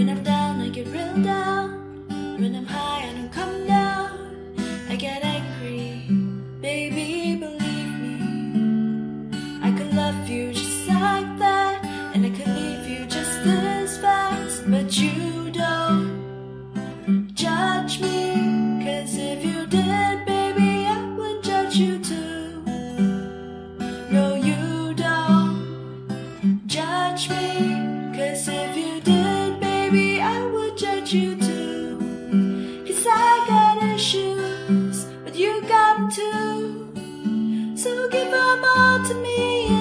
When I'm down, I get real down. When I'm high, I I would judge you too. Cause I got issues, but you got them too. So give them all to me.